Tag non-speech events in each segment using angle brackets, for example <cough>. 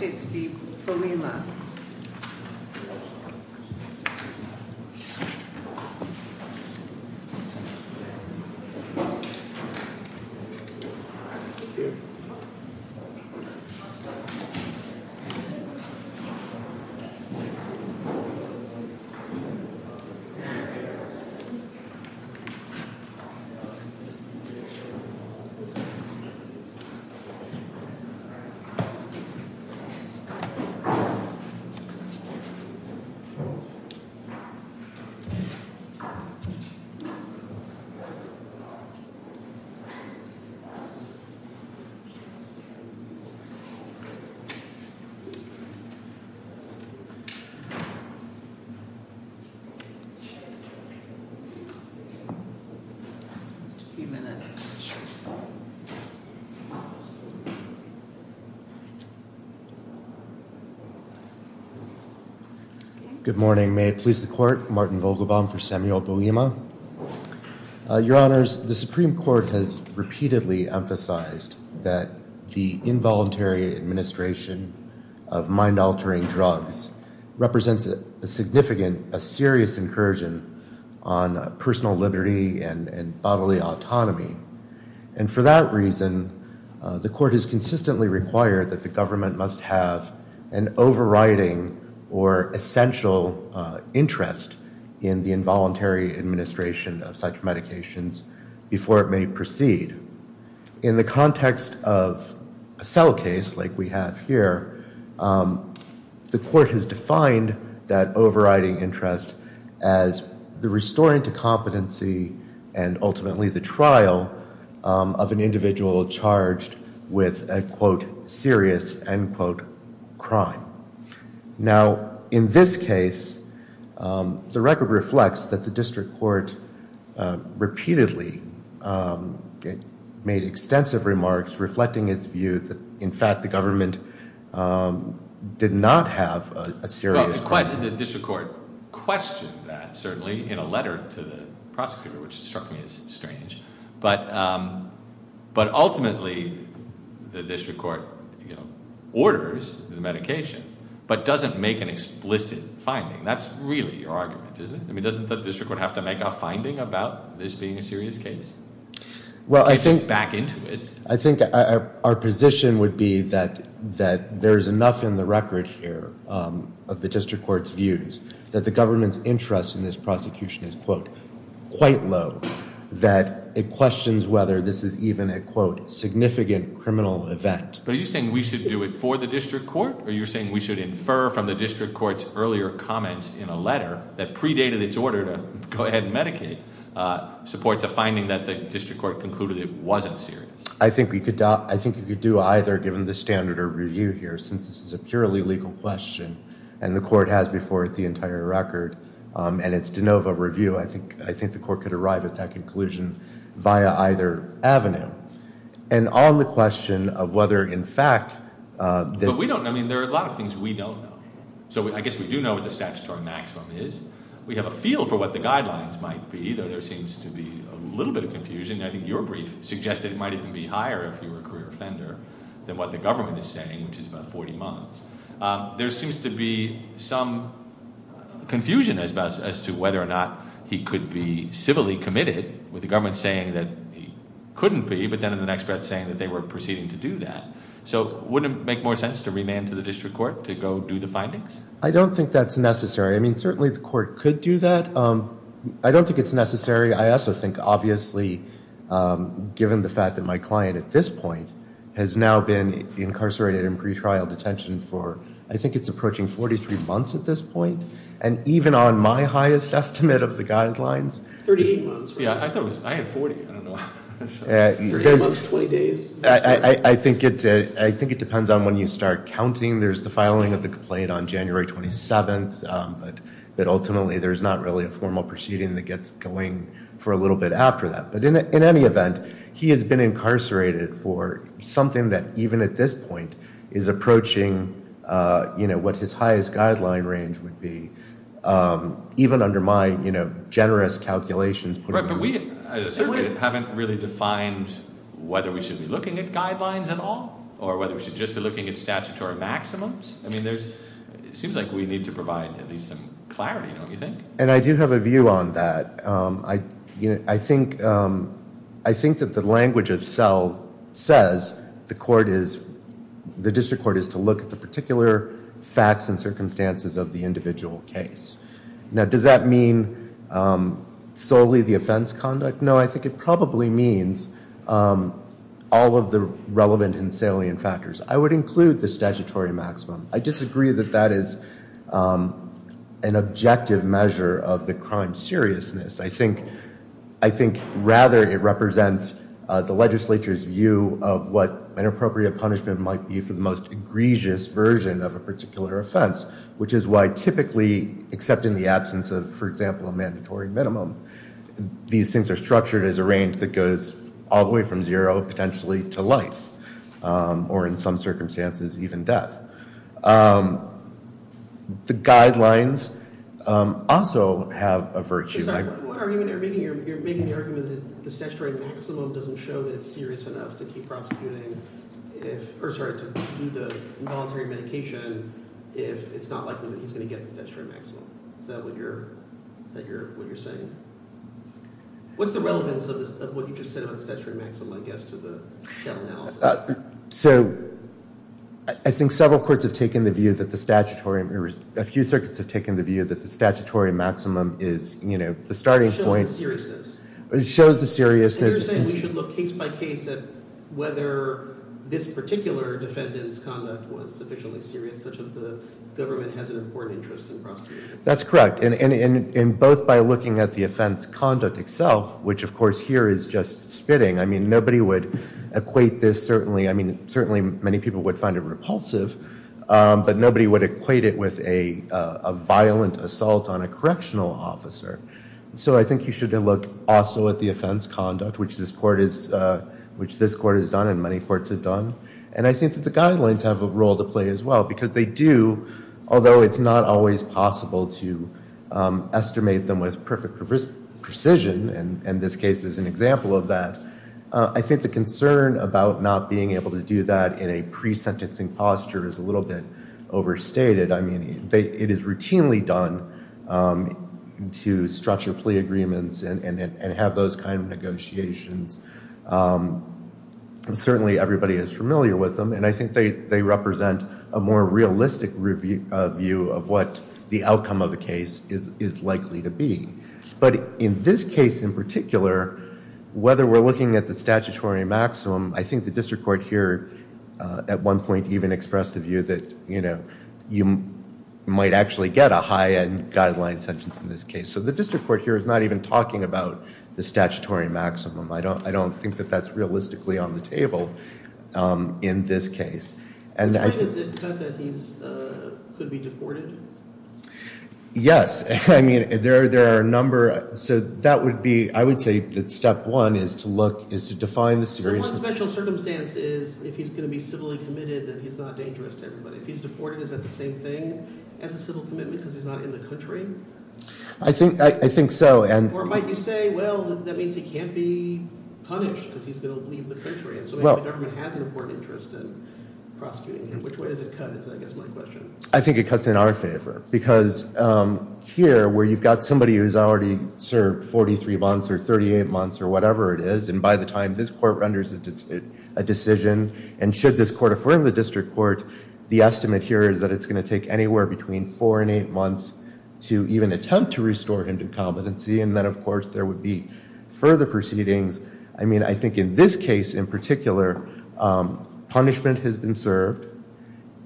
States v. Boima. Just a few minutes. Good morning. May it please the court, Martin Vogelbaum for Samuel Boima. Uh, Your Honors, the Supreme Court has repeatedly emphasized that the involuntary administration of mind-altering drugs represents a significant, a serious incursion on personal liberty and bodily autonomy. And for that reason, uh, the court has consistently required that the government must have an overriding or essential uh, interest in the involuntary administration of such medications before it may proceed. In the context of a Sell case like we have here, um, the court has defined that overriding interest as the restoring to competency and ultimately the trial um, of an individual charged with a, quote, serious, end quote, crime. Now, in this case, um, the record reflects that the district court uh, repeatedly um, made extensive remarks reflecting its view that, in fact, the government um, did not have a serious crime. The district court questioned that, certainly, in a letter to the prosecutor, which struck me as strange. But ultimately, the district court orders the medication, but doesn't make an explicit finding. That's really your argument, isn't it? I mean, doesn't the district court have to make a finding about this being a serious case? Well, I think- back into it. I think our position would be that there's enough in the record here um, of the district court's views that the government's interest in this prosecution is, quote, quite low. That it questions whether this is even a, quote, significant criminal event. But are you saying we should do it for the district court? Or you're saying we should infer from the district court's earlier comments in a letter that predated its order to <laughs> go ahead and medicate, uh, supports a finding that the district court concluded it wasn't serious? I think you could do either, given the standard of review here, since this is a purely legal question. And the court has before it the entire record. Um, and it's de novo review. I think the court could arrive at that conclusion via either avenue. And on the question of whether, in fact, uh, this- But we don't, I mean, there are a lot of things we don't know. So I guess we do know what the statutory maximum is. We have a feel for what the guidelines might be, though there seems to be a little bit of confusion. I think your brief suggested it might even be higher if you were a career offender than what the government is saying, which is about 40 months. Um, there seems to be some confusion as to whether or not he could be civilly committed, with the government saying that he couldn't be, but then in the next breath saying that they were proceeding to do that. So wouldn't it make more sense to remand to the district court to go do the findings? I don't think that's necessary. I mean, certainly the court could do that. Um, I don't think it's necessary. I also think, obviously, um, given the fact that my client at this point has now been incarcerated in pretrial detention for, I think it's approaching 43 months at this point. And even on my highest estimate of the guidelines- 38 months. Yeah, I thought I had 40, I don't know. <laughs> Uh, 38 months, 20 days. Uh, I think it depends on when you start counting. There's the filing of the complaint on January 27th, um, but ultimately there's not really a formal proceeding that gets going for a little bit after that. But in any event, he has been incarcerated for something that even at this point is approaching what his highest guideline range would be, even under my you know, generous calculations. Right, but we, as a circuit, haven't really defined whether we should be looking at guidelines at all. or whether we should just be looking at statutory maximums. I mean, there's, it seems like we need to provide at least some clarity, don't you think? And I do have a view on that. Um, I, you know, I think, um, I think that the language of Sell says the court is, the district court is to look at the particular facts and circumstances of the individual case. Now, does that mean um, solely the offense conduct? No, I think it probably means um, all of the relevant and salient factors. I would include the statutory maximum. I disagree that that is um, an objective measure of the crime seriousness. I think, rather it represents uh, the legislature's view of what an appropriate punishment might be for the most egregious version of a particular offense, which is why typically, except in the absence of, for example, a mandatory minimum, these things are structured as a range that goes all the way from zero potentially to life, um, or in some circumstances, even death. Um, the guidelines um, also have a virtue. Argument are you making? You're, you're making the argument that the statutory maximum doesn't show that it's serious enough to keep prosecuting if, or sorry, to do the involuntary medication if it's not likely that he's going to get the statutory maximum. Is that what you're, you're saying? What's the relevance of what you just said about the statutory maximum, I guess, to the Sell analysis? Uh, so I think several courts have taken the view that the statutory, or a few circuits have taken the view that the statutory maximum is, you know, the starting Shows point. the seriousness. It shows the And seriousness. you're saying we should look case by case at whether this particular defendant's conduct was sufficiently serious such that the government has an important interest in prosecuting. That's correct. And, both by looking at the offense conduct itself, which of course here is just spitting. I mean, nobody would equate this certainly, I mean, certainly many people would find it repulsive, um, but nobody would equate it with a, uh, a violent assault on a correctional officer. So I think you should look also at the offense conduct, which this court uh, which this court has done and many courts have done. And I think that the guidelines have a role to play as well because they do, although it's not always possible to um, estimate them with perfect precision, and, this case is an example of that, uh, I think the concern about not being able to do that in a pre-sentencing posture is a little bit overstated. I mean, it is routinely done um, to structure plea agreements and, have those kind of negotiations. Certainly everybody is familiar with them, and I think they, represent a more realistic uh, view of what the outcome of a case is, is likely to be. But in this case in particular, whether we're looking at the statutory maximum, I think the district court here uh, at one point even expressed the view that, you know, you might actually get a high-end guideline sentence in this case. So the district court here is not even talking about the statutory maximum. I don't, I don't think that that's realistically on the table um, in this case. And Which th- is it cut that he's uh, could be deported? Yes, <laughs> I mean there there are a number. So that would be, I would say that step one is to look is to define the serious. So one special circumstance is if he's going to be civilly committed, then he's not dangerous to everybody. If he's deported, is that the same thing as a civil commitment because he's not in the country? I think I, I think so. And or might you say, well, that means he can't be punished because he's going to leave the country, and so maybe the government has an important interest in prosecuting him? Which way does it cut? Is I guess my question. I think it cuts in our favor because um, here, where you've got somebody who's already served 43 months or 38 months or whatever it is, and by the time this court renders a, a decision, and should this court affirm the district court, the estimate here is that it's going to take anywhere between four and eight months to even attempt to restore him to competency, and then of course there would be further proceedings. I mean, I think in this case in particular. Um, punishment has been served,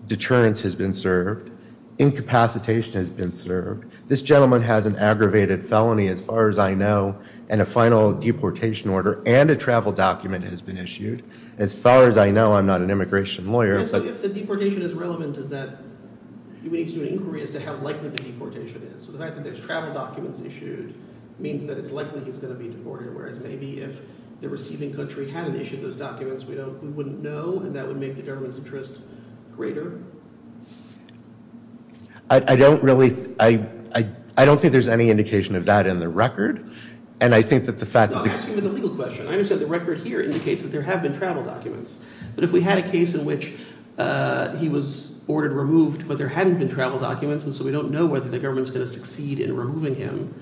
deterrence has been served, incapacitation has been served. This gentleman has an aggravated felony, as far as I know, and a final deportation order and a travel document has been issued. As far as I know, I'm not an immigration lawyer. So if the deportation is relevant, is that you need to do an inquiry as to how likely the deportation is. So the fact that there's travel documents issued means that it's likely he's going to be deported, whereas maybe if the receiving country hadn't issued those documents, we don't, we wouldn't know, and that would make the government's interest greater. I, I don't really, I, I, I don't think there's any indication of that in the record. And I think that the fact No, that I'm asking with a legal question. I understand the record here indicates that there have been travel documents. But if we had a case in which uh, he was ordered removed, but there hadn't been travel documents, and so we don't know whether the government's going to succeed in removing him,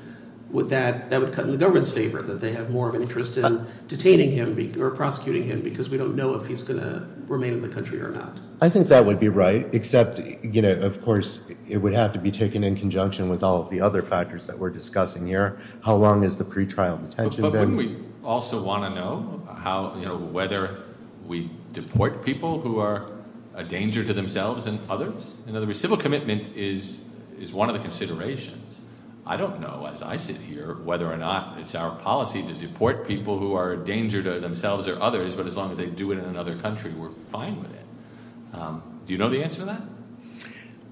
would that that would cut in the government's favor that they have more of an interest in detaining him or prosecuting him because we don't know if he's going to remain in the country or not. I think that would be right, except, you know, of course, it would have to be taken in conjunction with all of the other factors that we're discussing here. How long has the pretrial detention been? But been? wouldn't we also want to know how, you know, whether we deport people who are a danger to themselves and others? In other words, civil commitment is is one of the considerations. I don't know, as I sit here, whether or not it's our policy to deport people who are a danger to themselves or others, but as long as they do it in another country, we're fine with it. Um, do you know the answer to that?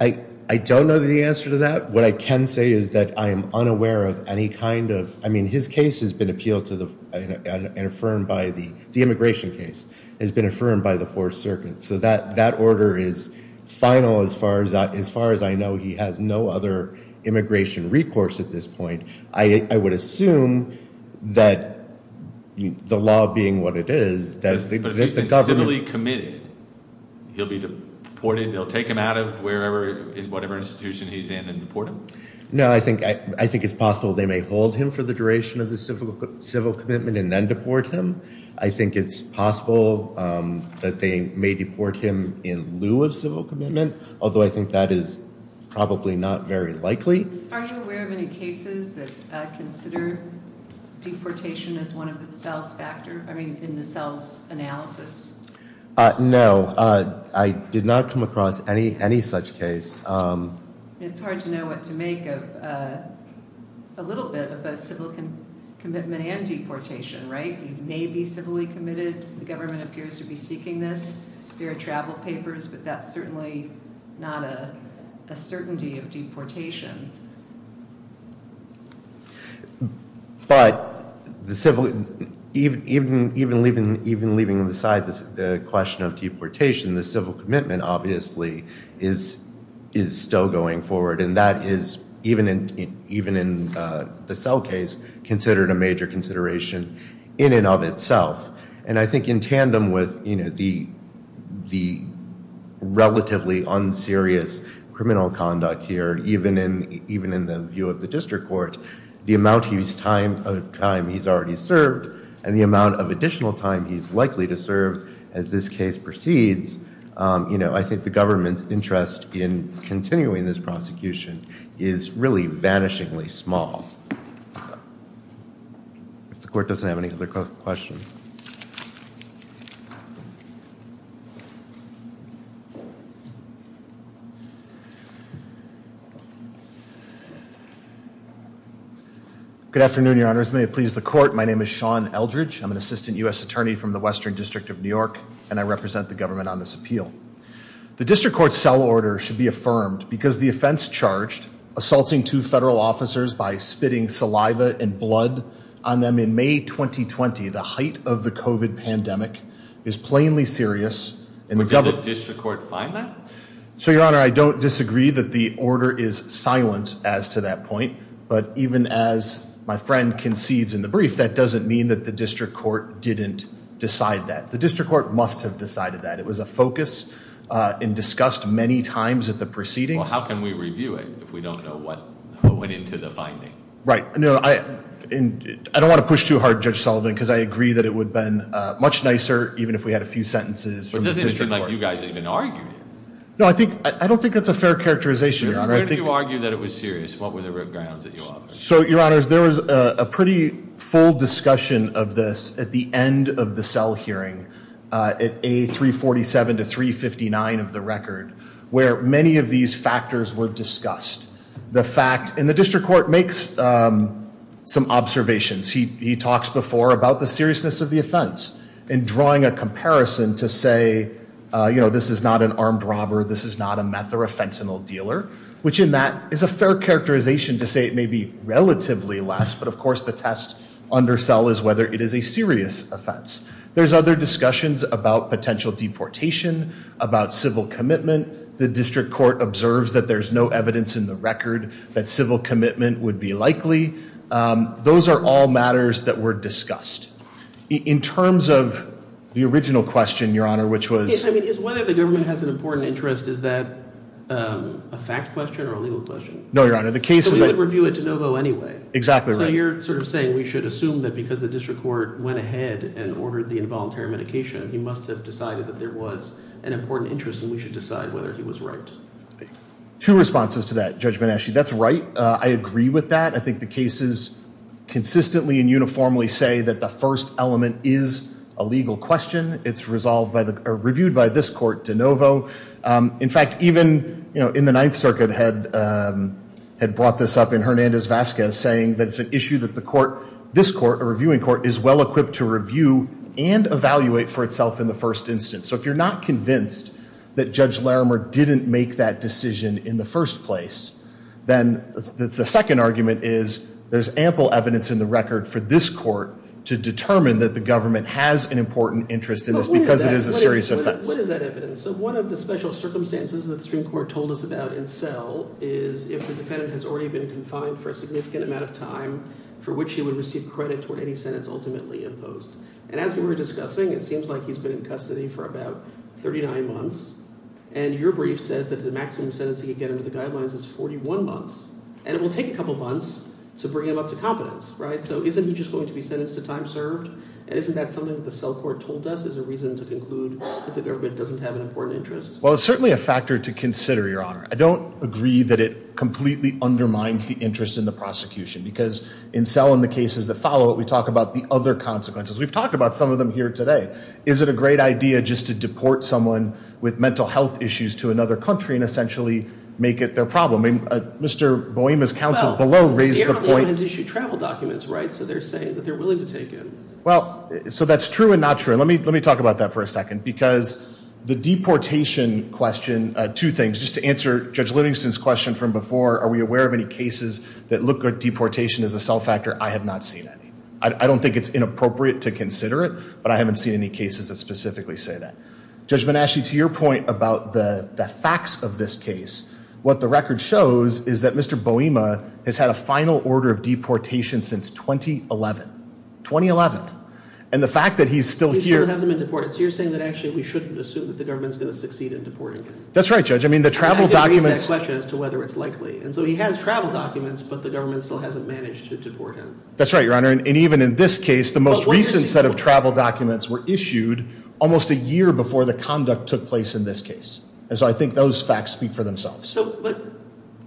I, I don't know the answer to that. What I can say is that I am unaware of any kind of, I mean, his case has been appealed to the, and, and affirmed by the, the immigration case has been affirmed by the Fourth Circuit. So that, that order is final as far as I, as far as I know. He has no other immigration recourse at this point. I, I would assume that the law being what it is, that the, But if he's been civilly committed, he'll be deported. They'll take him out of wherever, in whatever institution he's in, and deport him. No, I think I, I think it's possible they may hold him for the duration of the civil civil commitment and then deport him. I think it's possible um, that they may deport him in lieu of civil commitment, although I think that is probably not very likely. Are you aware of any cases that uh, consider deportation as one of the Sell's factor? I mean, in the Sell's analysis? Uh, no, uh, I did not come across any any such case. Um, It's hard to know what to make of uh, a little bit of both civil commitment and deportation, right? You may be civilly committed. The government appears to be seeking this. There are travel papers, but that's certainly not a, a certainty of deportation. But the civil, even leaving even leaving aside the question of deportation, the civil commitment obviously is is still going forward, and that is even in even in uh, the Sell case considered a major consideration in and of itself. And I think in tandem with you know the the relatively unserious criminal conduct here, even in even in the view of the district court, the amount of time he's already served and the amount of additional time he's likely to serve as this case proceeds, um, you know, I think the government's interest in continuing this prosecution is really vanishingly small. If the court doesn't have any other questions. Good afternoon, Your Honors. May it please the court. My name is Sean Eldridge. I'm an assistant U.S. attorney from the Western District of New York, and I represent the government on this appeal. The district court's Sell order should be affirmed because the offense charged, assaulting two federal officers by spitting saliva and blood on them in May 2020, the height of the COVID pandemic, is plainly serious. And the Did the district court find that? So, Your Honor, I don't disagree that the order is silent as to that point, but even as my friend concedes in the brief, that doesn't mean that the district court didn't decide that. The district court must have decided that. It was a focus uh, and discussed many times at the proceedings. Well, how can we review it if we don't know what went into the finding? Right. No, I, I don't want to push too hard, Judge Sullivan, because I agree that it would have been uh, much nicer even if we had a few sentences but from the district court. court. It doesn't seem like you guys even argued it. No, I think I don't think that's a fair characterization, Your Honor. Where I did think, you argue that it was serious? What were the grounds that you offered? So, Your Honors, there was a, pretty full discussion of this at the end of the Sell hearing uh, at A347 to 359 of the record, where many of these factors were discussed. The fact, and the district court makes um, some observations. He, he talks before about the seriousness of the offense and drawing a comparison to say, Uh, you know, this is not an armed robber, this is not a meth or a fentanyl dealer, which in that is a fair characterization to say it may be relatively less, but of course the test under Sell is whether it is a serious offense. There's other discussions about potential deportation, about civil commitment. The district court observes that there's no evidence in the record that civil commitment would be likely. Um, those are all matters that were discussed. In terms of the original question, Your Honor, which was- I mean, is whether the government has an important interest, is that um, a fact question or a legal question? No, Your Honor, the case So we would review it de novo anyway. Exactly right. So you're sort of saying we should assume that because the district court went ahead and ordered the involuntary medication, he must have decided that there was an important interest and we should decide whether he was right. Two responses to that, Judge Menashi. That's right. Uh, I agree with that. I think the cases consistently and uniformly say that the first element is a legal question. It's resolved by the, or reviewed by this court de novo. Um, in fact, even you know, in the Ninth Circuit had um, brought this up in Hernandez-Vasquez, saying that it's an issue that the court, this court, a reviewing court, is well equipped to review and evaluate for itself in the first instance. So if you're not convinced that Judge Larimer didn't make that decision in the first place, then the second argument is there's ample evidence in the record for this court to determine that the government has an important interest in this because it is a serious offense. What is that evidence? So one of the special circumstances that the Supreme Court told us about in Sell is if the defendant has already been confined for a significant amount of time for which he would receive credit toward any sentence ultimately imposed. And as we were discussing, it seems like he's been in custody for about 39 months. And your brief says that the maximum sentence he could get under the guidelines is 41 months. And it will take a couple months to bring him up to competence, right? So isn't he just going to be sentenced to time served? And isn't that something that the Sell court told us is a reason to conclude that the government doesn't have an important interest? Well, it's certainly a factor to consider, Your Honor. I don't agree that it completely undermines the interest in the prosecution because in Sell and the cases that follow it, we talk about the other consequences. We've talked about some of them here today. Is it a great idea just to deport someone with mental health issues to another country and essentially make it their problem? Mr. Uh, Boima's counsel below raised the point. Well, Sierra Leone has issued travel documents, right? So they're saying that they're willing to take him. Well, so that's true and not true. Let me talk about that for a second because the deportation question, uh, two things. Just to answer Judge Livingston's question from before, are we aware of any cases that look at deportation as a Sell factor? I have not seen any. I don't think it's inappropriate to consider it, but I haven't seen any cases that specifically say that. Judge Menashi, to your point about the facts of this case, what the record shows is that Mr. Boima has had a final order of deportation since 2011. 2011. And the fact that he's still He here. still hasn't been deported. So you're saying that actually we shouldn't assume that the government's going to succeed in deporting him? That's right, Judge. I mean, the travel documents. I did raise that question as to whether it's likely. And so he has travel documents, but the government still hasn't managed to deport him. That's right, Your Honor. And even in this case, the most recent set of travel documents were issued almost a year before the conduct took place in this case. And so I think those facts speak for themselves. So, but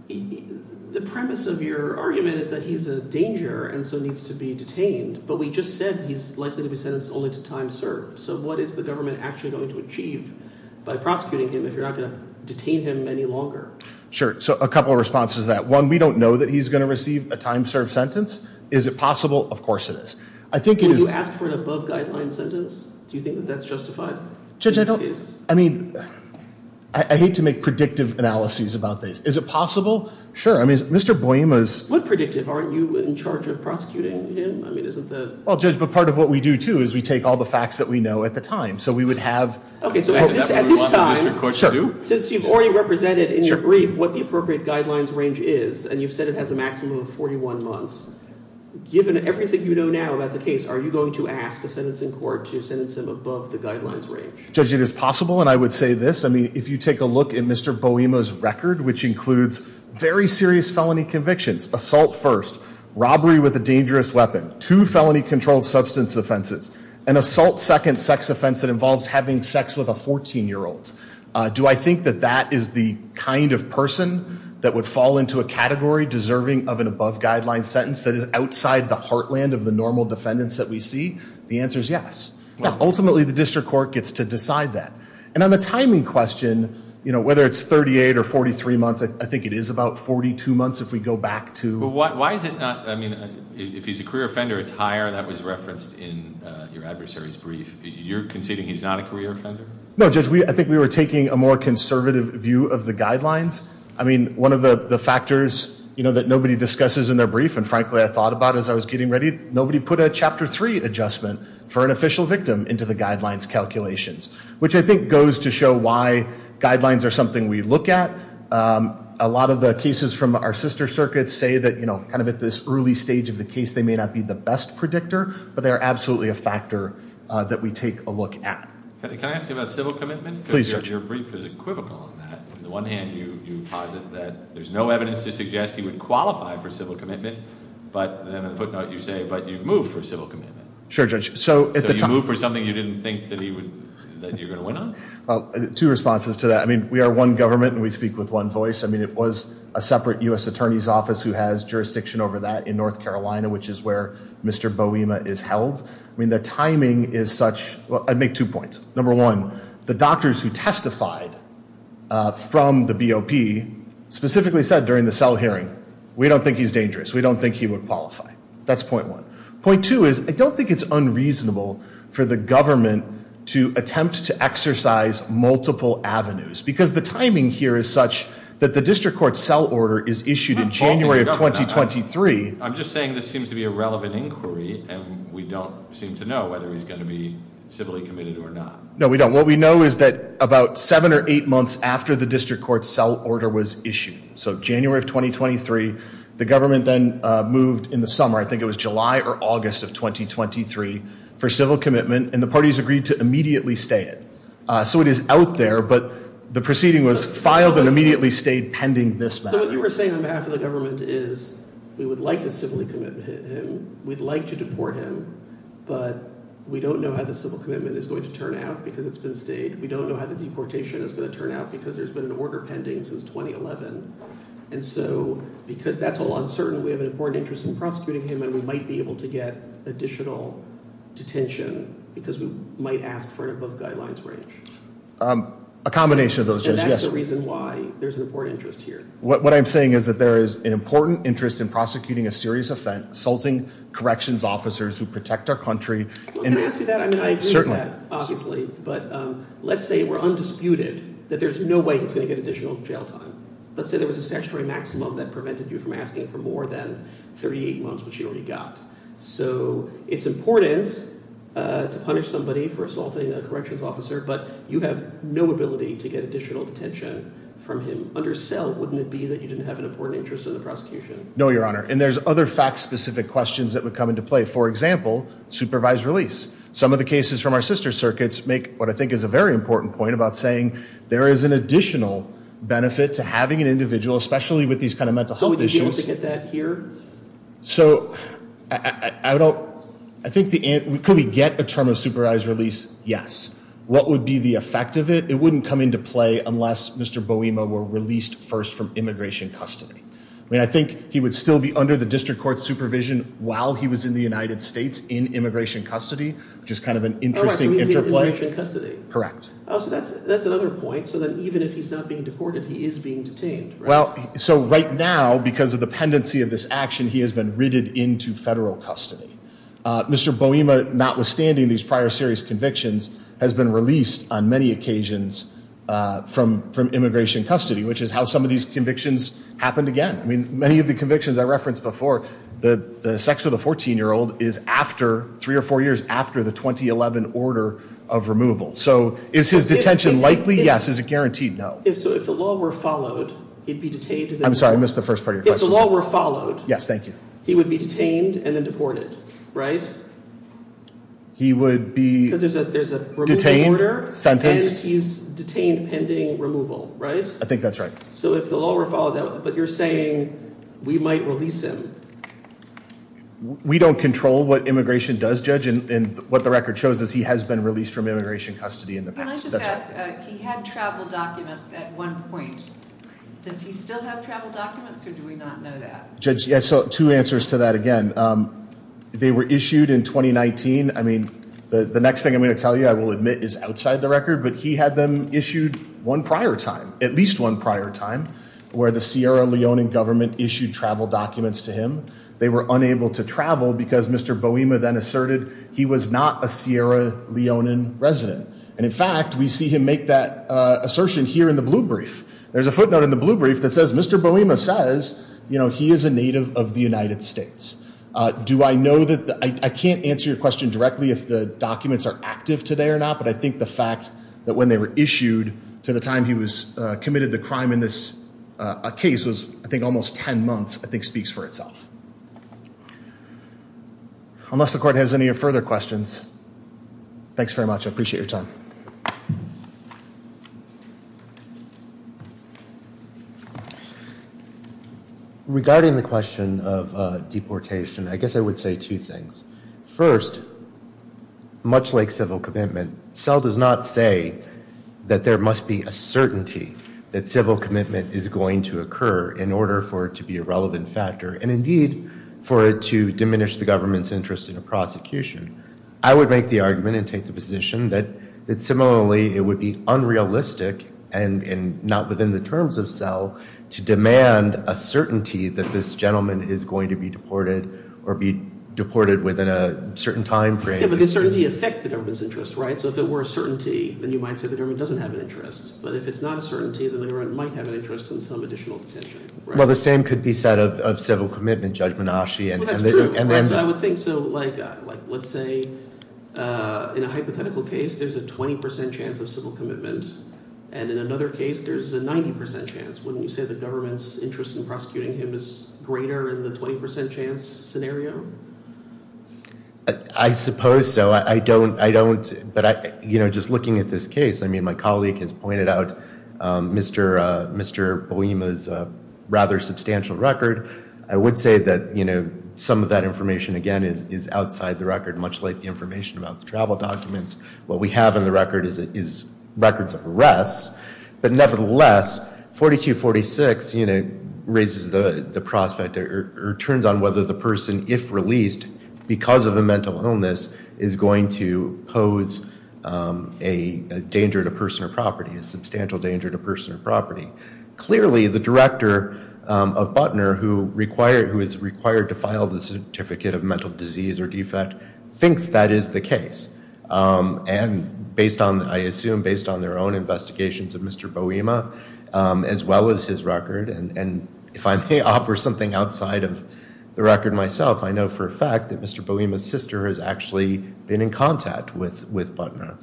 the premise of your argument is that he's a danger and so needs to be detained. But we just said he's likely to be sentenced only to time served. So what is the government actually going to achieve by prosecuting him if you're not going to detain him any longer? Sure. So a couple of responses to that. One, we don't know that he's going to receive a time-served sentence. Is it possible? Of course it is. I think it is. Would you ask for an above-guideline sentence? Do you think that that's justified? Judge, I don't. I mean, I hate to make predictive analyses about this. Is it possible? Sure. I mean, Mr. Boima's. What predictive? Aren't you in charge of prosecuting him? I mean, isn't the... Well, Judge, but part of what we do, too, is we take all the facts that we know at the time. So we would have. Okay, so at this, that what at we this want the district time, Sure. since you've already represented in your brief what the appropriate guidelines range is, and you've said it has a maximum of 41 months, given everything you know now about the case, are you going to ask a sentencing court to sentence him above the guidelines range? Judge, it is possible, and I would say this. I mean, if you take a look at Mr. Boima's record, which includes very serious felony convictions, assault first, robbery with a dangerous weapon, two felony controlled substance offenses, an assault second sex offense that involves having sex with a 14-year-old, uh, do I think that that is the kind of person that would fall into a category deserving of an above-guideline sentence that is outside the heartland of the normal defendants that we see? The answer is yes. Ultimately, the district court gets to decide that. And on the timing question, you know, whether it's 38 or 43 months, I think it is about 42 months if we go back to. why, why is it not, I mean, if he's a career offender, it's higher. That was referenced in uh, your adversary's brief. You're conceding he's not a career offender? No, Judge, I think we were taking a more conservative view of the guidelines. I mean, one of the, the factors, you know, that nobody discusses in their brief, and frankly I thought about as I was getting ready, nobody put a Chapter 3 adjustment for an official victim into the guidelines calculations, which I think goes to show why guidelines are something we look at. Um, a lot of the cases from our sister circuits say that, you know, kind of at this early stage of the case, they may not be the best predictor, but they are absolutely a factor uh, that we take a look at. Can I ask you about civil commitment? Please, Because your brief is equivocal on that. One hand, you posit that there's no evidence to suggest he would qualify for civil commitment, but then in the footnote you say, but you've moved for civil commitment. Sure, Judge. So at So the you moved for something you didn't think that he would, that you're going to win on? Well, two responses to that. I mean, we are one government and we speak with one voice. I mean, it was a separate U.S. Attorney's Office who has jurisdiction over that in North Carolina, which is where Mr. Boima is held. I mean, the timing is such, well, I'd make two points. Number one, the doctors who testified Uh, from the BOP specifically said during the Sell hearing, we don't think he's dangerous. We don't think he would qualify. That's point one. Point two is I don't think it's unreasonable for the government to attempt to exercise multiple avenues because the timing here is such that the district court Sell order is issued in I'm not faulting January of 2023. I'm just saying this seems to be a relevant inquiry, and we don't seem to know whether he's going to be civilly committed or not. No, we don't. What we know is that about seven or eight months after the district court Sell order was issued, so January of 2023, the government then uh, moved in the summer, I think it was July or August of 2023, for civil commitment, and the parties agreed to immediately stay it. Uh, so it is out there, but the proceeding was filed and immediately stayed pending this matter. So what you were saying on behalf of the government is we would like to civilly commit him, we'd like to deport him, but we don't know how the civil commitment is going to turn out because it's been stayed. We don't know how the deportation is going to turn out because there's been an order pending since 2011. And so because that's all uncertain, we have an important interest in prosecuting him, and we might be able to get additional detention because we might ask for an above guidelines range. Um, a combination of those, And that's the reason why there's an important interest here. What I'm saying is that there is an important interest in prosecuting a serious offense, assaulting corrections officers who protect our country. Well, can I ask you that? I mean, I agree Certainly. with that, obviously. But um, let's say we're undisputed that there's no way he's going to get additional jail time. Let's say there was a statutory maximum that prevented you from asking for more than 38 months, which you already got. So it's important uh, to punish somebody for assaulting a corrections officer, but you have no ability to get additional detention from him. Under Sell, wouldn't it be that you didn't have an important interest in the prosecution? No, Your Honor. And there's other fact-specific questions that would come into play. For example, supervised release. Some of the cases from our sister circuits make what I think is a very important point about saying there is an additional benefit to having an individual, especially with these kind of mental So health would you be able issues. to get that here? So I, don't. I think the could we get a term of supervised release? Yes. What would be the effect of it? It wouldn't come into play unless Mr. Boima were released first from immigration custody. I mean, I think he would still be under the district court supervision while he was in the United States in immigration custody, which is kind of an Oh, interesting interplay. immigration custody. Correct. Oh, so that's that's another point. So then, even if he's not being deported, he is being detained. Right? Well, so right now, because of the pendency of this action, he has been writted into federal custody. Uh, Mr. Boima, notwithstanding these prior serious convictions, has been released on many occasions uh, from from immigration custody, which is how some of these convictions happened again. I mean, many of the convictions I referenced before, the the sex with a 14 year old is after three or four years after the 2011 order of removal. So, is his detention likely? yes. Is it guaranteed? No. if so, if the law were followed, he'd be detained. I'm sorry, I missed the first part of your question. If the law were followed, Yes, thank you. he would be detained and then deported, right? He would be Because there's a removal Detained, order, sentenced. and he's detained pending removal, right? I think that's right. So if the law were followed, but you're saying we might release him. We don't control what immigration does, Judge, and, and what the record shows is he has been released from immigration custody in the past. Can I past. just ask, uh, he had travel documents at one point. Does he still have travel documents, or do we not know that? Judge, yeah, so two answers to that again. They were issued in 2019. I mean, the, next thing I'm going to tell you, I will admit, is outside the record, but he had them issued one prior time, at least one prior time, where the Sierra Leone government issued travel documents to him. They were unable to travel because Mr. Boima then asserted he was not a Sierra Leonean resident. And in fact, we see him make that uh, assertion here in the blue brief. There's a footnote in the blue brief that says Mr. Boima says, you know, he is a native of the United States. Uh, do I know that I, can't answer your question directly if the documents are active today or not, but I think the fact that when they were issued to the time he was uh, committed the crime in this a case was, I think, almost 10 months, I think speaks for itself. Unless the court has any further questions, thanks very much. I appreciate your time. Regarding the question of uh, deportation, I guess I would say two things. First, much like civil commitment, SELL does not say that there must be a certainty that civil commitment is going to occur in order for it to be a relevant factor, and indeed for it to diminish the government's interest in a prosecution. I would make the argument and take the position that similarly it would be unrealistic and not within the terms of SELL to demand a certainty that this gentleman is going to be deported or be deported within a certain time frame. Yeah, but the certainty affects the government's interest, right? So if it were a certainty, then you might say the government doesn't have an interest. But if it's not a certainty, then the government might have an interest in some additional detention. Well, the same could be said of civil commitment, Judge Menashi. Well, that's true. I would think so. Like, uh, let's say uh, in a hypothetical case, there's a 20% chance of civil commitment, and in another case, there's a 90% chance. Wouldn't you say the government's interest in prosecuting him is greater in the 20% chance scenario? I suppose so. I don't, but uh you know, just looking at this case, I mean, my colleague has pointed out Mr. Boima's rather substantial record. I would say that you know, some of that information, again, is outside the record, much like the information about the travel documents. What we have in the record is is records of arrests. But nevertheless, 4246 raises the prospect or turns on whether the person, if released because of a mental illness, is going to pose um, a danger to person or property, a substantial danger to person or property. Clearly, the director um, of Butner, who is required to file the certificate of mental disease or defect, thinks that is the case. Um, and based on, I assume, based on their own investigations of Mr. Boima, um, as well as his record, and if I may <laughs> offer something outside of the record myself, I know for a fact that Mr. Boima's sister has actually been in contact with Butner.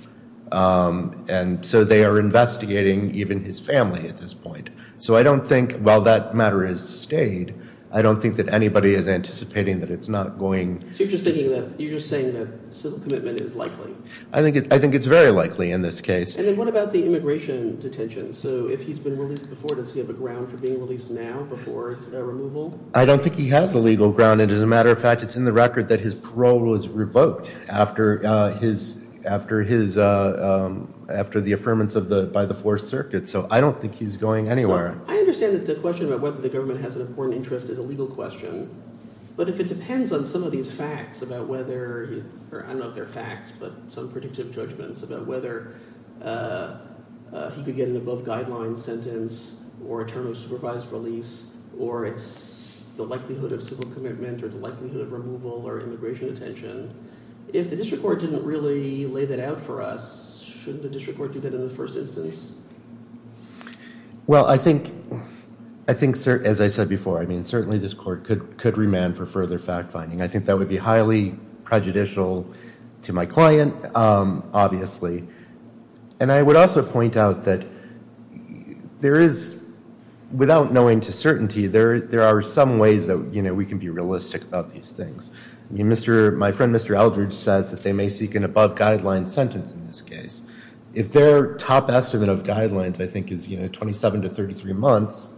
Um, and so they are investigating even his family at this point. So I don't think, while that matter has stayed, I don't think that anybody is anticipating that it's not going. So you're just thinking that, you're just saying that civil commitment is likely? I think it's very likely in this case. And then what about the immigration detention? So if he's been released before, does he have a ground for being released now before uh, removal? I don't think he has a legal ground. And as a matter of fact, it's in the record that his parole was revoked after uh, his, after his, uh, um, after the affirmance by the Fourth Circuit. So I don't think he's going anywhere. I understand that the question about whether the government has an important interest is a legal question. But if it depends on some of these facts about whether, or I don't know if they're facts, but some predictive judgments about whether uh, uh, he could get an above guideline sentence or a term of supervised release, or it's the likelihood of civil commitment or the likelihood of removal or immigration detention. If the district court didn't really lay that out for us, shouldn't the district court do that in the first instance? Well, I think, as I said before, I mean, certainly this court could remand for further fact finding. I think that would be highly prejudicial to my client, um, obviously. And I would also point out that there is, without knowing to certainty, there are some ways that you know we can be realistic about these things. My friend Mr. Eldridge says that they may seek an above guideline sentence in this case. If their top estimate of guidelines, I think, is 27 to 33 months,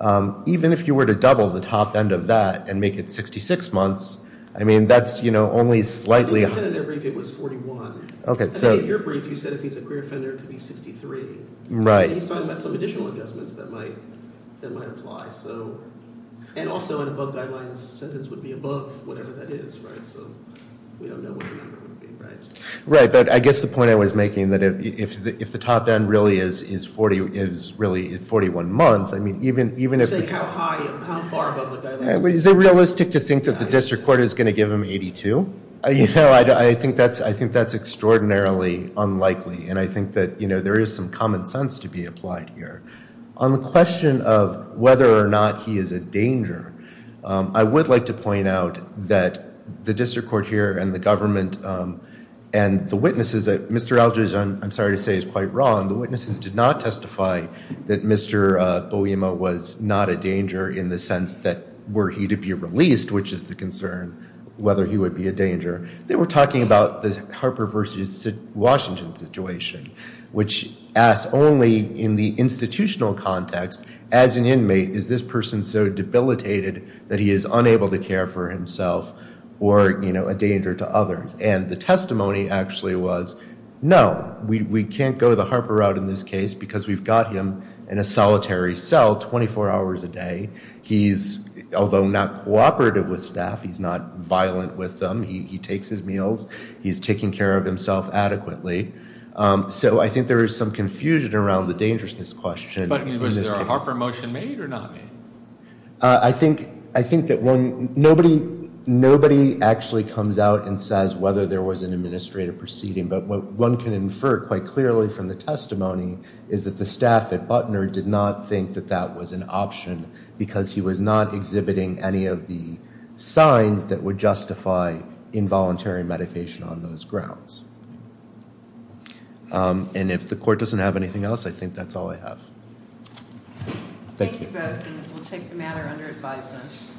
um, even if you were to double the top end of that and make it 66 months, I mean, that's only slightly- You said in their brief it was 41. Okay, so- I think in your brief you said if he's a career offender it could be 63. Right. He's talking about some additional adjustments that might apply, so. And also an above guidelines sentence would be above whatever that is, right? So we don't know what the number would be, right? Right, but I guess the point I was making that if the top end really is 41 months, I mean, even if- You're saying how high, how far above the guidelines? Is it realistic to think that the district court is going to give him 82? Uh, you know, I think that's extraordinarily unlikely. And I think that there is some common sense to be applied here. On the question of whether or not he is a danger, I would like to point out that the district court here and the government And the witnesses that Mr. Eldridge, I'm, I'm sorry to say, is quite wrong. The witnesses did not testify that Mr. Uh, Boima was not a danger in the sense that were he to be released, which is the concern, whether he would be a danger. They were talking about the Harper versus Washington situation, which asks only in the institutional context, as an inmate, is this person so debilitated that he is unable to care for himself or, a danger to others? And the testimony actually was, no, we, can't go the Harper route in this case because we've got him in a solitary cell 24 hours a day. He's, although not cooperative with staff, he's not violent with them. He, he takes his meals. He's taking care of himself adequately. Um, so I think there is some confusion around the dangerousness question. But I mean, in was there a. Harper motion made or not made? Uh, I think I think that one nobody nobody actually comes out and says whether there was an administrative proceeding. But what one can infer quite clearly from the testimony is that the staff at Butner did not think that that was an option because he was not exhibiting any of the signs that would justify involuntary medication on those grounds. Um, and if the court doesn't have anything else, I think that's all I have. Thank you both, and we'll take the matter under advisement.